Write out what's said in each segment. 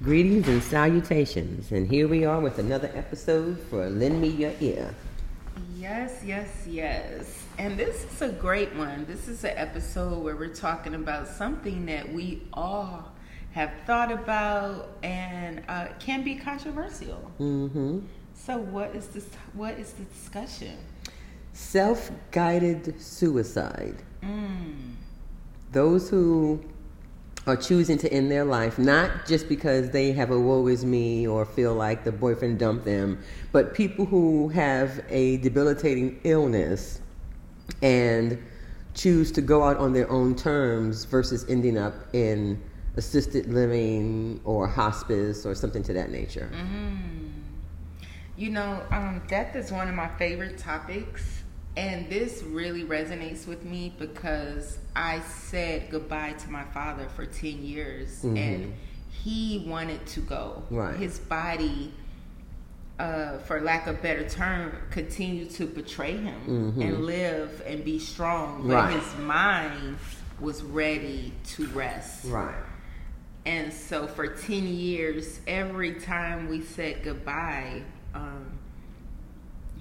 Greetings and salutations, and here we are with another episode for Lend Me Your Ear. Yes, yes, yes. And this is a great one. This is an episode where we're talking about something that we all have thought about and uh, can be controversial. Mm-hmm. So, what is this? What is the discussion? Self-guided suicide. Mm. Those who are choosing to end their life, not just because they have a woe is me or feel like the boyfriend dumped them, but people who have a debilitating illness and choose to go out on their own terms versus ending up in assisted living or hospice or something to that nature. Mm. You know, um, death is one of my favorite topics. And this really resonates with me because I said goodbye to my father for 10 years Mm-hmm. and he wanted to go. Right. His body, uh, for lack of better term, continued to betray him Mhm. and live and be strong. But Right. his mind was ready to rest. Right. And so for 10 years, every time we said goodbye, um,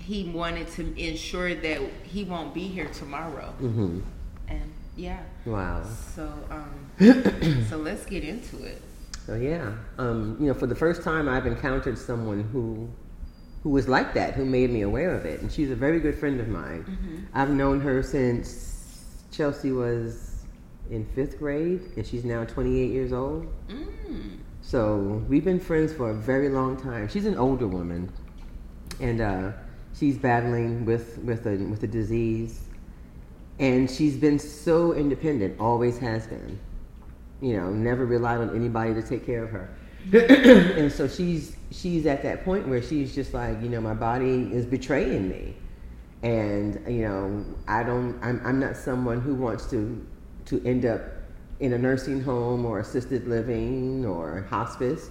he wanted to ensure that he won't be here tomorrow. Mm-hmm. And yeah. Wow. So um, so let's get into it. So yeah, um, you know, for the first time, I've encountered someone who who was like that, who made me aware of it, and she's a very good friend of mine. I've known her since Chelsea was in fifth grade, and she's now 28 years old. Mm. So we've been friends for a very long time. She's an older woman, and uh, she's battling with with a with a disease, and she's been so independent, always has been. You know, never relied on anybody to take care of her, and so she's she's at that point where she's just like, you know, my body is betraying me, and you know, I don't, I'm I'm not someone who wants to to end up in a nursing home or assisted living or hospice,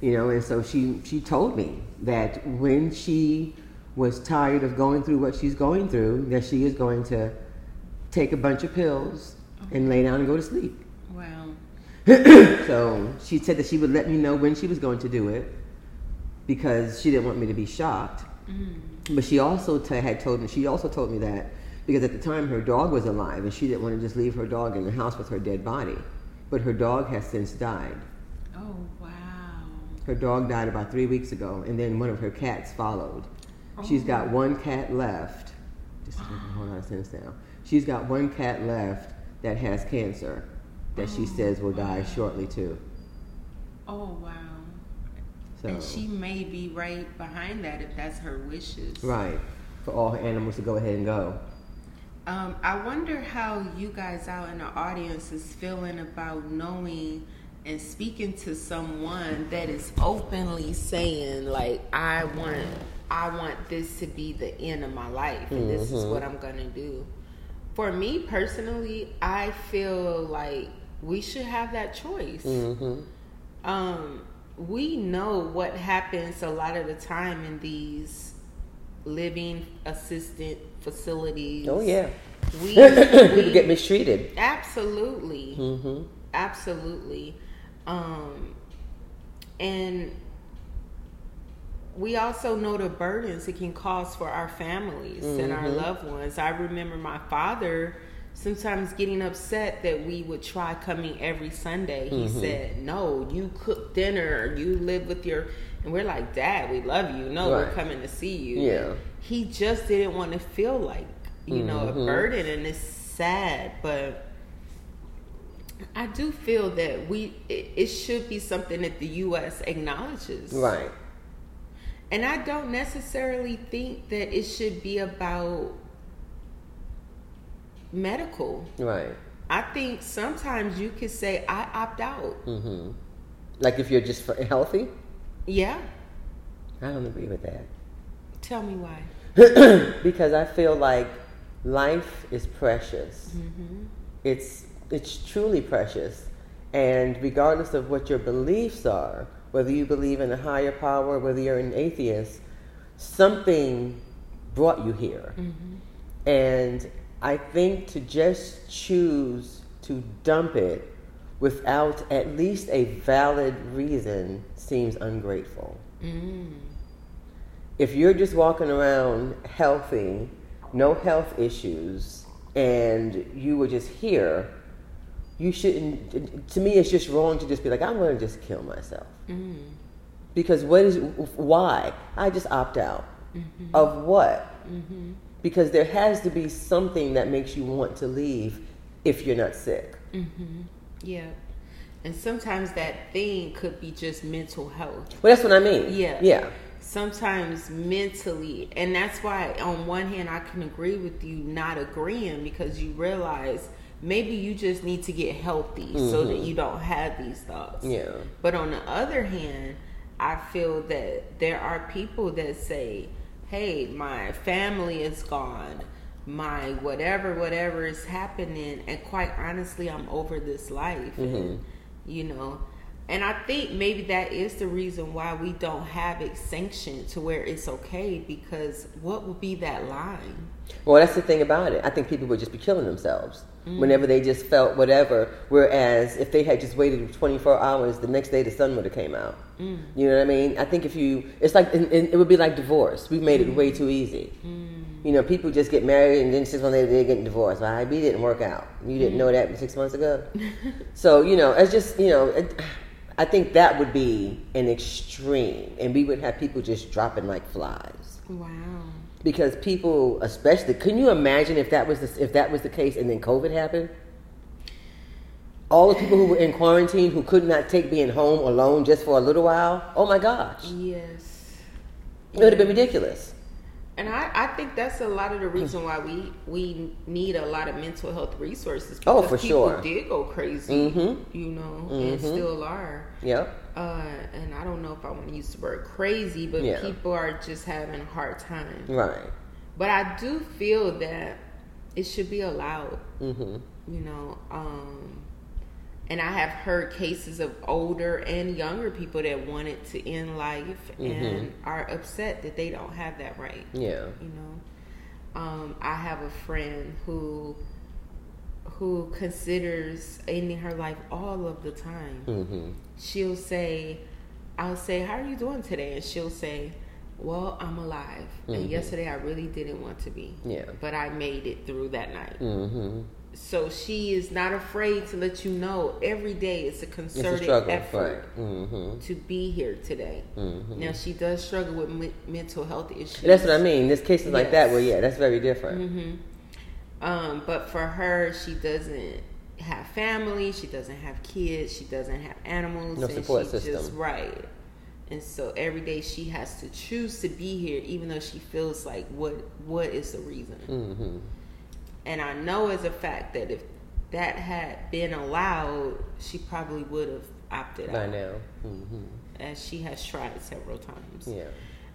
you know, and so she she told me that when she was tired of going through what she's going through, that she is going to take a bunch of pills and lay down and go to sleep. Wow. So she said that she would let me know when she was going to do it because she didn't want me to be shocked. Mm. But she also t- had told me, she also told me that because at the time her dog was alive and she didn't want to just leave her dog in the house with her dead body. But her dog has since died. Oh wow. Her dog died about three weeks ago, and then one of her cats followed. She's got one cat left. Just hold on a sentence now. She's got one cat left that has cancer that she says will die shortly too. Oh wow. So And she may be right behind that if that's her wishes. right for all her animals to go ahead and go. Um, I wonder how you guys out in the audience is feeling about knowing and speaking to someone that is openly saying like I want I want this to be the end of my life and this is what I'm going to do. For me personally, I feel like we should have that choice. Mm-hmm. Um, we know what happens a lot of the time in these living assistant facilities. Oh yeah, We, we get mistreated. absolutely, Mm-hmm. absolutely, um, and we also know the burdens it can cause for our families and our Mhm. loved ones. I remember my father sometimes getting upset that we would try coming every Sunday. He Mhm. said, "No, you cook dinner, you live with your," and we're like, "Dad, we love you. No, we're coming to see you." Yeah. he just didn't want to feel like you know a Mhm. burden, and it's sad, but. I do feel that we it, it should be something that the U.S. acknowledges, Right. And I don't necessarily think that it should be about medical. Right. I think sometimes you could say I opt out. Mm-hmm. Like if you're just healthy, Yeah, I don't agree with that. tell me why. because I feel like life is precious. Mm-hmm. It's it's truly precious, and regardless of what your beliefs are, whether you believe in a higher power, whether you're an atheist, something brought you here, and I think to just choose to dump it without at least a valid reason seems ungrateful. Mm. If you're just walking around healthy, no health issues, and you were just here, you shouldn't. To me, it's just wrong to just be like, I'm going to just kill myself. Mm. Because what is why? I just opt out Mm-hmm. of what? Mm-hmm. Because there has to be something that makes you want to leave if you're not sick. Mm-hmm. Yeah. And sometimes that thing could be just mental health. Well, that's what I mean. Yeah. Yeah. Sometimes mentally, and that's why on one hand I can agree with you not agreeing because you realize maybe you just need to get healthy so that you don't have these thoughts. Mm-hmm. Yeah. But on the other hand, I feel that there are people that say, "Hey, my family is gone. My whatever whatever is happening and quite honestly, I'm over this life." And, you know, and I think maybe that is the reason why we don't have it sanctioned to where it's okay because what would be that line? Well, that's the thing about it. I think people would just be killing themselves Mm. whenever they just felt whatever. Whereas if they had just waited 24 hours, the next day the sun would have came out. Mm. You know what I mean? I think if you, it's like and, and it would be like divorce. We made it way Mm. too easy. You know, people just get married and then six months later they're getting divorced. Well, we didn't work out. You didn't know that six months ago. so you know, it's just you know. It, I think that would be an extreme, and we would have people just dropping like flies Wow. Because people, especially, can you imagine if that was the, if that was the case and then COVID happened? All the people who were in quarantine who could not take being home alone just for a little while. Oh my gosh, Yes. it would have been ridiculous. And I, I think that's a lot of the reason why we we need a lot of mental health resources. Oh, because for people sure. did go crazy, Mhm. you know, and still are. Yep. Uh, and I don't know if I want to use the word crazy, but Yeah. people are just having a hard time. Right. But I do feel that it should be allowed, hmm you know. Um, and I have heard cases of older and younger people that wanted to end life and are upset that they don't have that right. Yeah. You know, um, I have a friend who who considers ending her life all of the time. hmm She'll say, "I'll say, how are you doing today?" And she'll say, "Well, I'm alive. And yesterday I really didn't want to be, Yeah. but I made it through that night." So she is not afraid to let you know every day it's a It's concerted a struggle. effort Right. hmm to be here today. Mhm. Now she does struggle with me- mental health issues. That's what I mean. There's cases like that where, yeah, that's very different. hmm Um, but for her, she doesn't have family. She doesn't have kids. She doesn't have animals. No and support system. Just right. And so every day she has to choose to be here, even though she feels like what what is the reason? And I know as a fact that if that had been allowed, she probably would have opted By out, now. hmm as she has tried several times. Yeah.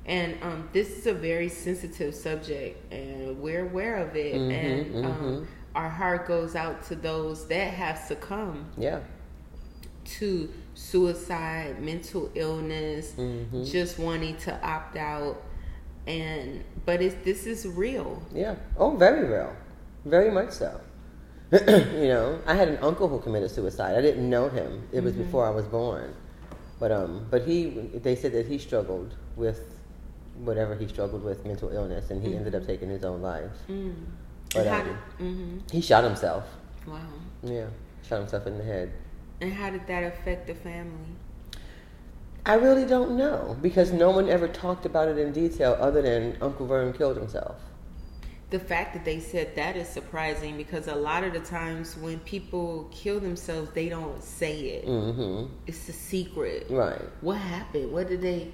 And um, this is a very sensitive subject, and we're aware of it. Mhm, and um, our heart goes out to those that have succumbed Yeah. to suicide, mental illness, Mhm. just wanting to opt out. And but it's this is real. Yeah. Oh, very real. Very much so. you know, I had an uncle who committed suicide. I didn't know him. It was before I was born. But um but he they said that he struggled with whatever he struggled with mental illness and he ended up taking his own life. Mm. But, um, did, hmm He shot himself. wow. Yeah. Shot himself in the head. And how did that affect the family? I really don't know because no one ever talked about it in detail other than Uncle Vern killed himself. The fact that they said that is surprising because a lot of the times when people kill themselves, they don't say it. Mm-hmm. It's a secret. Right. What happened? What did they?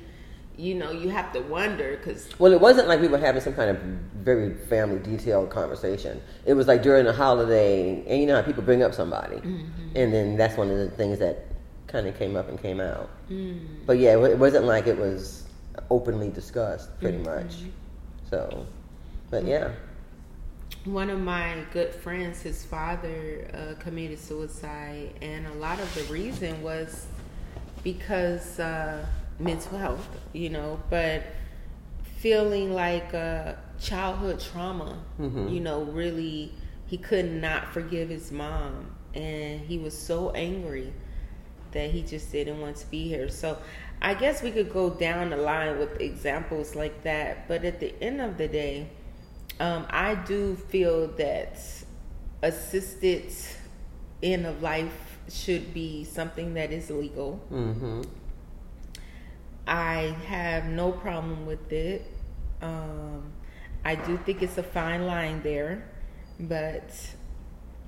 You know, you have to wonder because Well, it wasn't like we were having some kind of very family detailed conversation. It was like during a holiday, and you know how people bring up somebody, mm-hmm. and then that's one of the things that kind of came up and came out. Mm. But yeah, it it wasn't like it was openly discussed, pretty mm-hmm. much. So, but yeah, one of my good friends, his father uh, committed suicide, and a lot of the reason was because uh, mental health, you know, but feeling like uh, childhood trauma, Mhm. you know, really he could not forgive his mom and he was so angry that he just didn't want to be here. So I guess we could go down the line with examples like that. But at the end of the day, um, I do feel that assisted end of life should be something that is legal. Mm-hmm. I have no problem with it. Um, I do think it's a fine line there, but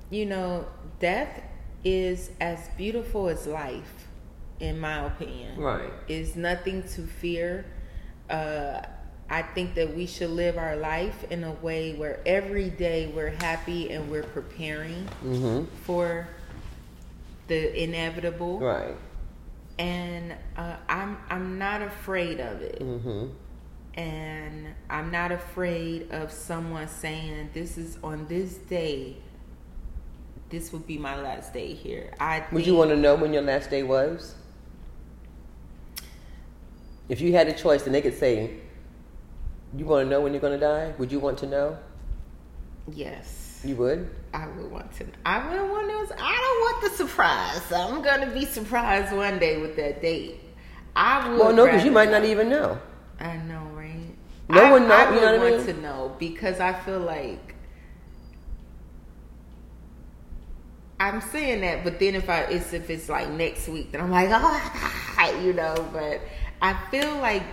you know, death is as beautiful as life, in my opinion. Right. Is nothing to fear. Uh, I think that we should live our life in a way where every day we're happy and we're preparing Mm-hmm. for the inevitable. Right. And uh, I'm I'm not afraid of it Mm-hmm. and I'm not afraid of someone saying this is on this day. This would be my last day here. I Would you want to know when your last day was? If you had a choice and they could say, you want to know when you're going to die? Would you want to know? Yes, You would? I would want to. I wouldn't want to. I don't want the surprise. I'm gonna be surprised one day with that date. I would. Well, no, because you might not even know. I know, right? No I, one not, I you know what I want mean? to know because I feel like I'm saying that, but then if I it's if it's like next week, then I'm like, oh, you know. But I feel like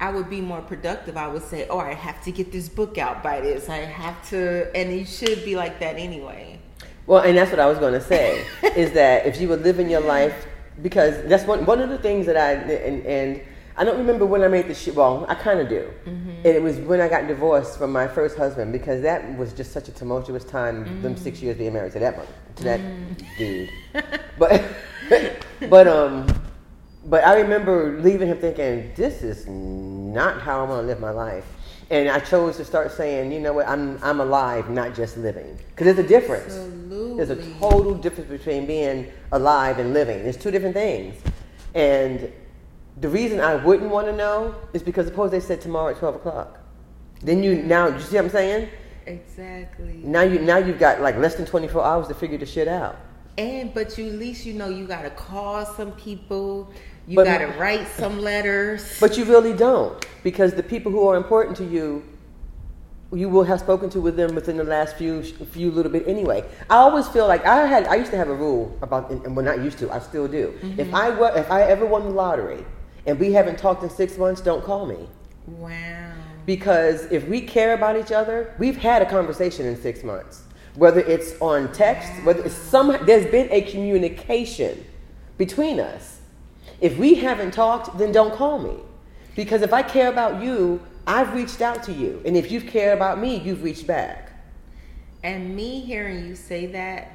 I would be more productive. I would say, oh, I have to get this book out by this. I have to, and it should be like that anyway. Well, and that's what I was going to say is that if you were living your life, because that's one one of the things that I and, and I don't remember when I made the shit. Well, I kind of do, mm-hmm. and it was when I got divorced from my first husband because that was just such a tumultuous time. Them mm. six years being married to that mother, to that mm. dude, but but um. But I remember leaving him thinking, this is not how I want to live my life. And I chose to start saying, you know what, I'm, I'm alive, not just living. Because there's a difference. There's a total difference between being alive and living. There's two different things. And the reason I wouldn't want to know is because suppose they said tomorrow at 12 o'clock. Then you, now, you see what I'm saying? Exactly. Now, you, now you've got like less than 24 hours to figure the shit out. And but you at least you know you gotta call some people. You But- gotta write some letters. But you really don't, because the people who are important to you, you will have spoken to with them within the last few few little bit anyway. I always feel like I had I used to have a rule about, and well, not used to, I still do. Mm-hmm. If I were, if I ever won the lottery, and we haven't talked in six months, don't call me. wow. Because if we care about each other, we've had a conversation in six months. Whether it's on text, whether it's some, there's been a communication between us. If we haven't talked, then don't call me. Because if I care about you, I've reached out to you. And if you've cared about me, you've reached back. And me hearing you say that,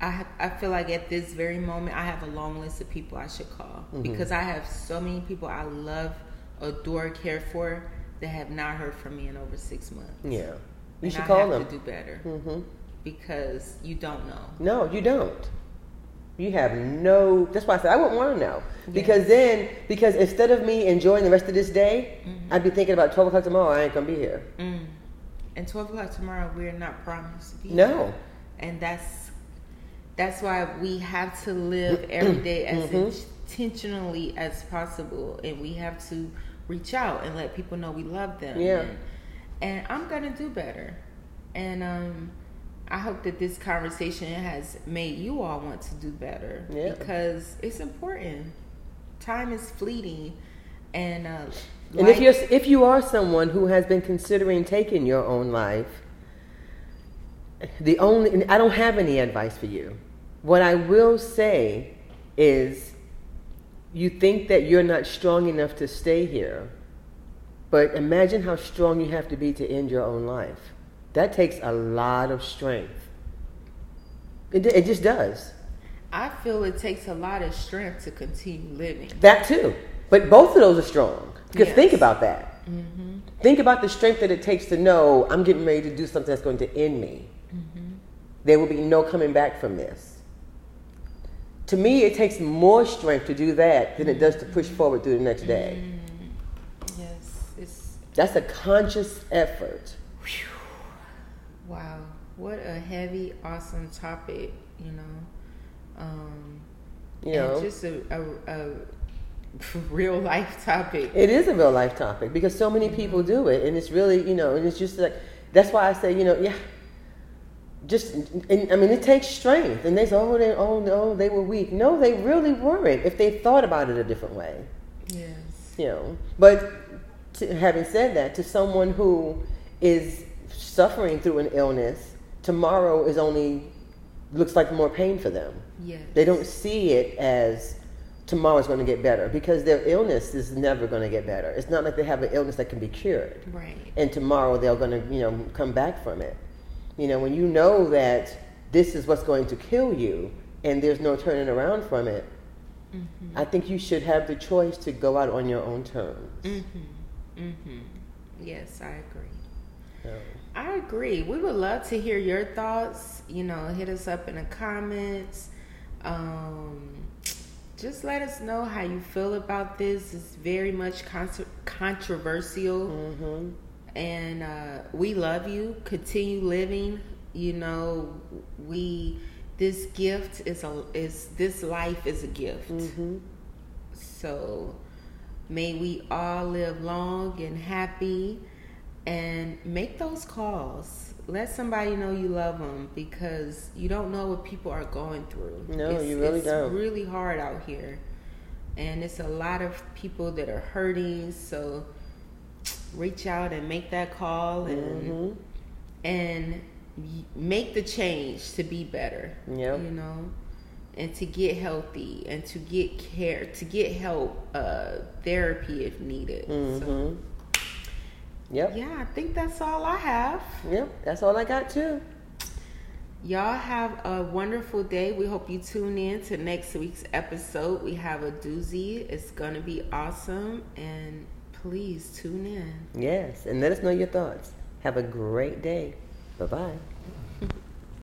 I I feel like at this very moment I have a long list of people I should call because I have so many people I love, adore, care for that have not heard from me in over six months. Yeah. You And should I call have them. to do better hmm because you don't know. No, you don't. You have no. That's why I said I wouldn't want to know because then because instead of me enjoying the rest of this day, I'd be thinking about twelve o'clock tomorrow. I ain't gonna be here. Mm. And twelve o'clock tomorrow, we're not promised to be. No. and that's that's why we have to live every day as intentionally as possible, and we have to reach out and let people know we love them. Yeah. And, and I'm gonna do better, and um, I hope that this conversation has made you all want to do better Yeah. because it's important. Time is fleeting, and uh, And if you're if you are someone who has been considering taking your own life, the only I don't have any advice for you. What I will say is you think that you're not strong enough to stay here. But imagine how strong you have to be to end your own life. That takes a lot of strength. It, it just does. I feel it takes a lot of strength to continue living. That too. But both of those are strong. Because Yes. think about that. Mm-hmm. Think about the strength that it takes to know I'm getting ready to do something that's going to end me. Mm-hmm. There will be no coming back from this. To me, it takes more strength to do that than it does to push mm-hmm. forward through the next day. Yes, it's That's a conscious effort. Wow. what a heavy, awesome topic, you know. Um, You know, just a, a, a real life topic. It is a real life topic because so many people do it, and it's really, you know, and it's just like that's why I say, you know, yeah, just, and, I mean, it takes strength. And they say, oh, they, oh, no, they were weak. No, they really weren't. If they thought about it a different way, Yes. you know. But to, having said that, to someone who is suffering through an illness, tomorrow is only looks like more pain for them. Yes. They don't see it as tomorrow's going to get better because their illness is never going to get better. It's not like they have an illness that can be cured Right. and tomorrow they're going to, you know, come back from it. You know, when you know that this is what's going to kill you and there's no turning around from it, Mm-hmm. I think you should have the choice to go out on your own terms. Mm-hmm. Mm-hmm. Yes, I agree. So, I agree. We would love to hear your thoughts. You know, hit us up in the comments. Um, just let us know how you feel about this. It's very much contro controversial, mhm. and uh, we love you. Continue living. You know, we this gift is a is this life is a gift. Mhm. So may we all live long and happy and make those calls. Let somebody know you love them because you don't know what people are going through. No, it's, you really it's don't. really hard out here. And it's a lot of people that are hurting. So reach out and make that call and Mhm. and make the change to be better. Yep. You know, and to get healthy and to get care, to get help, uh, therapy if needed. So, Mhm. Yep. yeah, I think that's all I have. Yep. That's all I got too. Y'all have a wonderful day. We hope you tune in to next week's episode. We have a doozy. It's going to be awesome. And please tune in. Yes, and let us know your thoughts. Have a great day. Bye bye.